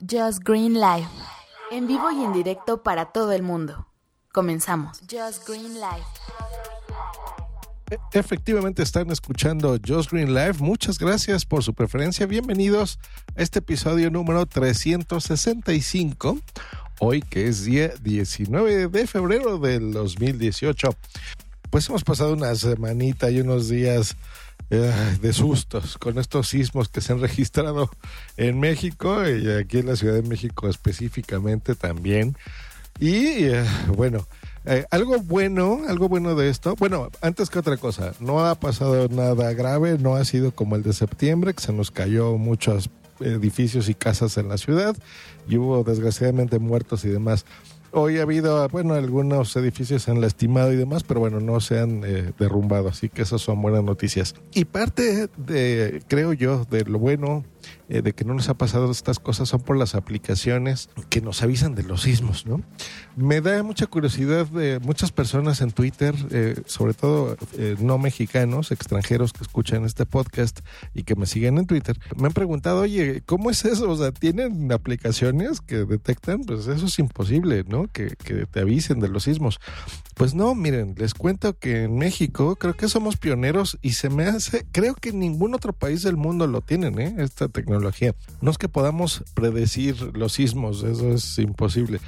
Just Green Live. En vivo y en directo para todo el mundo. Comenzamos. Just Green Live. E, efectivamente están escuchando Just Green Live. Muchas gracias por su preferencia. Bienvenidos a este episodio número 365. Hoy que es día 19 de febrero del 2018. Pues hemos pasado una semanita y unos días eh, de sustos con estos sismos que se han registrado en México y aquí en la Ciudad de México específicamente también. Y eh, bueno, eh, algo bueno, algo bueno de esto, bueno, antes que otra cosa, no ha pasado nada grave, no ha sido como el de septiembre, que se nos cayó muchos edificios y casas en la ciudad y hubo desgraciadamente muertos y demás. Hoy ha habido, bueno, algunos edificios se han lastimado y demás, pero bueno, no se han eh, derrumbado, así que esas son buenas noticias. Y parte de, creo yo, de lo bueno eh, de que no nos ha pasado estas cosas son por las aplicaciones que nos avisan de los sismos, ¿no? Me da mucha curiosidad de muchas personas en Twitter, eh, sobre todo eh, no mexicanos, extranjeros que escuchan este podcast y que me siguen en Twitter, me han preguntado, oye, ¿cómo es eso? O sea, ¿tienen aplicaciones que detectan? Pues eso es imposible, ¿no? Que, que te avisen de los sismos. Pues no, miren, les cuento que en México creo que somos pioneros y se me hace, creo que ningún otro país del mundo lo tienen, ¿eh? Tecnología. No es que podamos predecir los sismos, eso es imposible,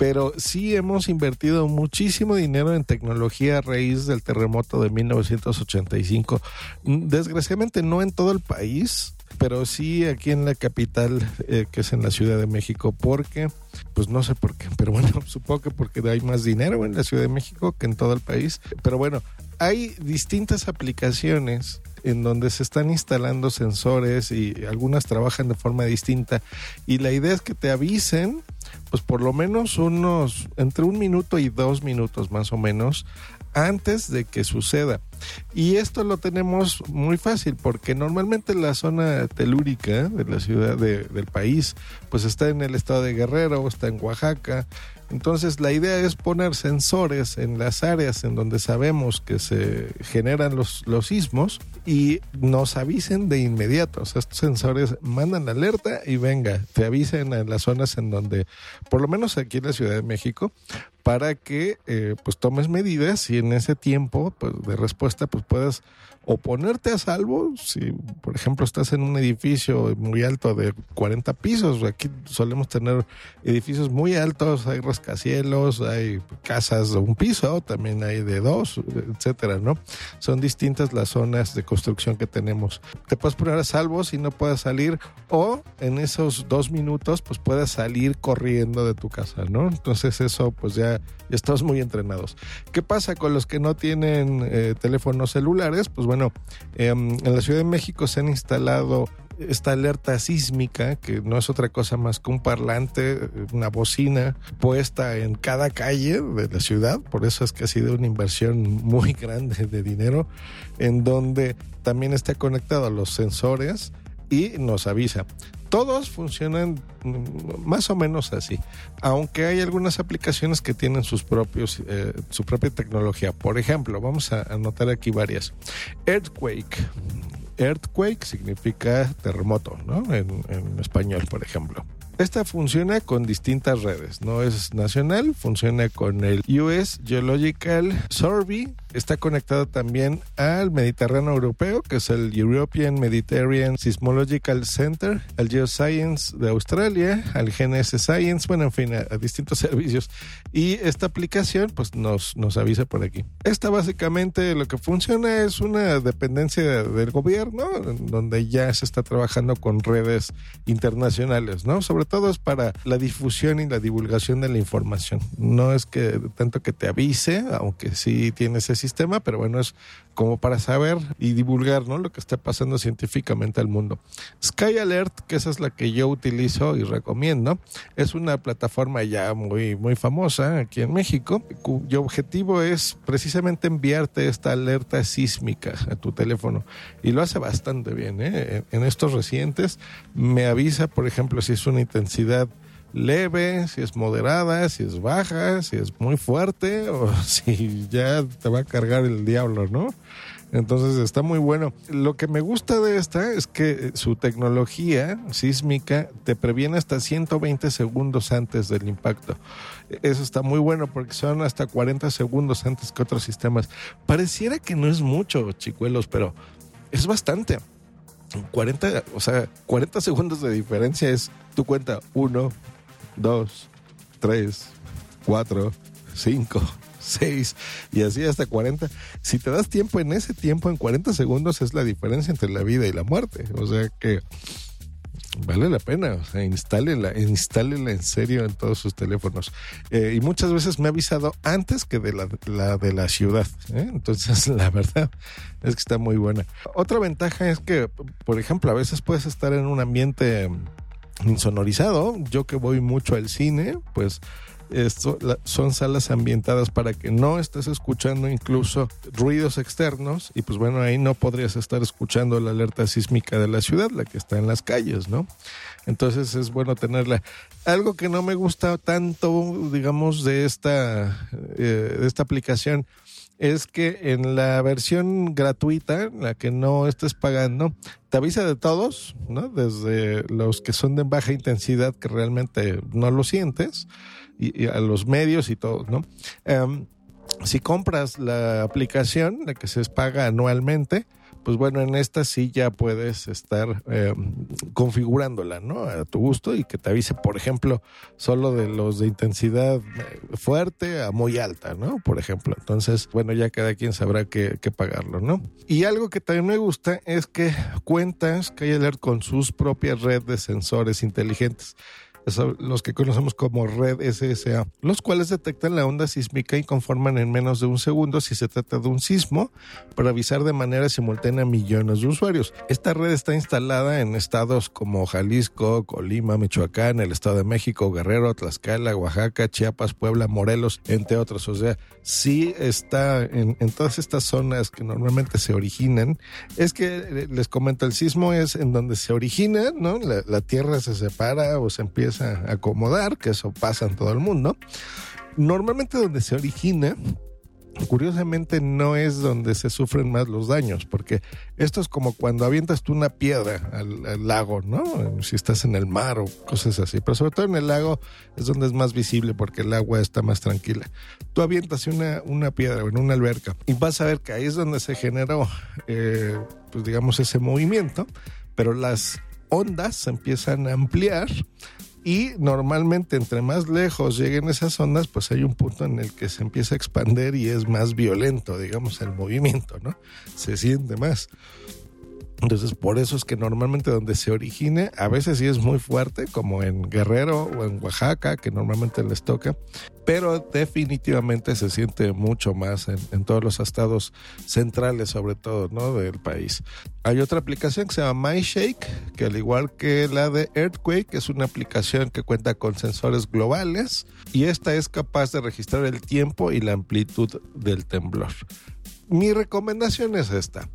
pero sí hemos invertido muchísimo dinero en tecnología a raíz del terremoto de 1985. Desgraciadamente no en todo el país, pero sí aquí en la capital, eh, que es en la Ciudad de México, porque, pues no sé por qué, pero bueno, supongo que porque hay más dinero en la Ciudad de México que en todo el país. Pero bueno, hay distintas aplicaciones en donde se están instalando sensores y algunas trabajan de forma distinta y la idea es que te avisen pues por lo menos unos entre un minuto y dos minutos más o menos antes de que suceda. Y esto lo tenemos muy fácil porque normalmente la zona telúrica de la ciudad del país pues está en el estado de Guerrero, está en Oaxaca, entonces la idea es poner sensores en las áreas en donde sabemos que se generan los, los sismos y nos avisen de inmediato. O sea, estos sensores mandan la alerta y venga, te avisen en las zonas en donde, por lo menos aquí en la Ciudad de México, para que eh, pues tomes medidas y en ese tiempo pues, de respuesta pues puedas o ponerte a salvo si por ejemplo estás en un edificio muy alto de 40 pisos aquí solemos tener edificios muy altos hay rascacielos hay casas de un piso también hay de dos etcétera no son distintas las zonas de construcción que tenemos. Te puedes poner a salvo si no puedes salir o en esos dos minutos pues puedes salir corriendo de tu casa no entonces eso pues ya ya, estamos muy entrenados. ¿Qué pasa con los que no tienen eh, teléfonos celulares? Pues bueno, em, en la Ciudad de México se han instalado esta alerta sísmica, que no es otra cosa más que un parlante, una bocina puesta en cada calle de la ciudad, por eso es que ha sido una inversión muy grande de dinero, en donde también está conectado a los sensores y nos avisa todos funcionan más o menos así, aunque hay algunas aplicaciones que tienen sus propios, eh, su propia tecnología. Por ejemplo, vamos a anotar aquí varias. Earthquake. Earthquake significa terremoto, ¿no? En, en español, por ejemplo. Esta funciona con distintas redes, no es nacional, funciona con el US Geological Survey, está conectado también al Mediterráneo Europeo, que es el European Mediterranean Seismological Center, al Geoscience de Australia, al GNS Science, bueno, en fin, a, distintos servicios. Y esta aplicación, pues nos, nos avisa por aquí. Esta básicamente lo que funciona es una dependencia del gobierno, donde ya se está trabajando con redes internacionales, ¿no? Sobre todo es para la difusión y la divulgación de la información. No es que tanto que te avise, aunque sí tiene ese sistema, pero bueno, es como para saber y divulgar ¿no? lo que está pasando científicamente al mundo. Sky Alert, que esa es la que yo utilizo y recomiendo, es una plataforma ya muy, muy famosa aquí en México, cuyo objetivo es precisamente enviarte esta alerta sísmica a tu teléfono y lo hace bastante bien. ¿eh? En estos recientes me avisa, por ejemplo, si es una intensidad leve, si es moderada, si es baja, si es muy fuerte o si ya te va a cargar el diablo, ¿no? Entonces está muy bueno. Lo que me gusta de esta es que su tecnología sísmica te previene hasta 120 segundos antes del impacto. Eso está muy bueno porque son hasta 40 segundos antes que otros sistemas. Pareciera que no es mucho, chicuelos, pero es bastante. 40, o sea, 40 segundos de diferencia es tu cuenta 1, 2, 3, 4, 5, 6 y así hasta 40. Si te das tiempo en ese tiempo, en 40 segundos, es la diferencia entre la vida y la muerte. O sea que vale la pena, o sea, instálenla, instálenla en serio en todos sus teléfonos. Eh, y muchas veces me ha avisado antes que de la, de la ciudad. ¿eh? Entonces, la verdad es que está muy buena. Otra ventaja es que, por ejemplo, a veces puedes estar en un ambiente insonorizado. Yo que voy mucho al cine, pues esto, son salas ambientadas para que no estés escuchando incluso ruidos externos y pues bueno, ahí no podrías estar escuchando la alerta sísmica de la ciudad, la que está en las calles, ¿no? Entonces es bueno tenerla. Algo que no me gusta tanto, digamos, de esta, eh, de esta aplicación es que en la versión gratuita, la que no estés pagando, te avisa de todos, ¿no? Desde los que son de baja intensidad que realmente no lo sientes, y, a los medios y todo, ¿no? Em, si compras la aplicación, la que se paga anualmente, pues bueno, en esta sí ya puedes estar eh, configurándola, ¿no? A tu gusto y que te avise, por ejemplo, solo de los de intensidad eh, fuerte a muy alta, ¿no? Por ejemplo. Entonces, bueno, ya cada quien sabrá qué, qué pagarlo, ¿no? Y algo que también me gusta es que cuentas que hay alert con sus propias redes de sensores inteligentes los que conocemos como red SSA, los cuales detectan la onda sísmica y conforman en menos de un segundo si se trata de un sismo para avisar de manera simultánea a millones de usuarios. Esta red está instalada en estados como Jalisco, Colima, Michoacán, el Estado de México, Guerrero, Tlaxcala, Oaxaca, Chiapas, Puebla, Morelos, entre otros. O sea, sí está en, todas estas zonas que normalmente se originan. Es que eh, les comento, el sismo es en donde se origina, ¿no? la tierra se separa o se empieza a acomodar, que eso pasa en todo el mundo. Normalmente donde se origina, curiosamente no es donde se sufren más los daños, porque esto es como cuando avientas tú una piedra al, lago, ¿no? Si estás en el mar o cosas así, pero sobre todo en el lago es donde es más visible porque el agua está más tranquila. Tú avientas una, una piedra en una alberca y vas a ver que ahí es donde se generó, eh, pues digamos, ese movimiento, pero las ondas se empiezan a ampliar y normalmente entre más lejos lleguen esas ondas, pues hay un punto en el que se empieza a expander y es más violento, digamos, el movimiento, ¿no? Se siente más. Entonces, por eso es que normalmente donde se origine, a veces sí es muy fuerte, como en Guerrero o en Oaxaca, que normalmente les toca, pero definitivamente se siente mucho más en, todos los estados centrales, sobre todo, ¿no? Del país. Hay otra aplicación que se llama MyShake, que al igual que la de Earthquake, es una aplicación que cuenta con sensores globales y esta es capaz de registrar el tiempo y la amplitud del temblor. Mi recomendación es esta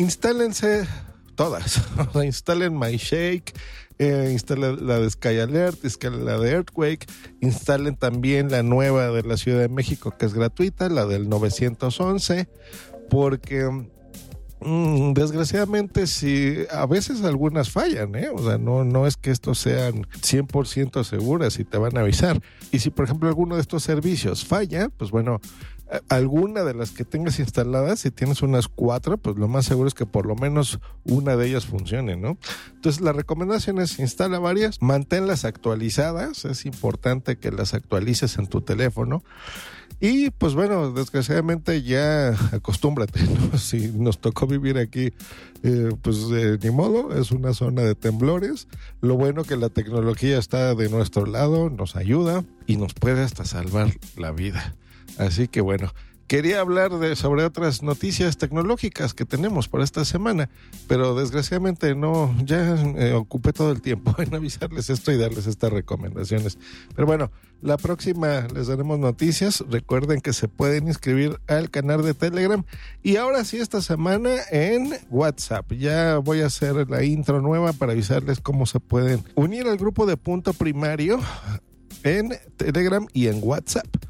instálense todas. instalen MyShake, eh, instalen la de Sky Alert, instalen la de Earthquake, instalen también la nueva de la Ciudad de México que es gratuita, la del 911, porque mm, desgraciadamente si a veces algunas fallan, ¿eh? o sea, no, no es que estos sean 100% seguras y te van a avisar. Y si por ejemplo alguno de estos servicios falla, pues bueno, alguna de las que tengas instaladas, si tienes unas cuatro, pues lo más seguro es que por lo menos una de ellas funcione, ¿no? Entonces la recomendación es instala varias, manténlas actualizadas, es importante que las actualices en tu teléfono Y pues bueno, desgraciadamente ya acostúmbrate, ¿no? Si nos tocó vivir aquí, eh, pues eh, ni modo, es una zona de temblores. Lo bueno que la tecnología está de nuestro lado, nos ayuda y nos puede hasta salvar la vida. Así que bueno, Quería hablar de, sobre otras noticias tecnológicas que tenemos para esta semana, pero desgraciadamente no, ya eh, ocupé todo el tiempo en avisarles esto y darles estas recomendaciones. Pero bueno, la próxima les daremos noticias. Recuerden que se pueden inscribir al canal de Telegram y ahora sí esta semana en WhatsApp. Ya voy a hacer la intro nueva para avisarles cómo se pueden unir al grupo de punto primario en Telegram y en WhatsApp.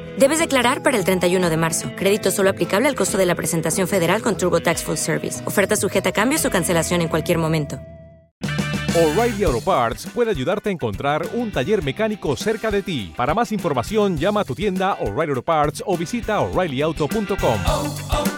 Debes declarar para el 31 de marzo. Crédito solo aplicable al costo de la presentación federal con TurboTax Full Service. Oferta sujeta a cambios o cancelación en cualquier momento. O'Reilly Auto Parts puede ayudarte a encontrar un taller mecánico cerca de ti. Para más información, llama a tu tienda O'Reilly Auto Parts o visita oreillyauto.com. oh, oh,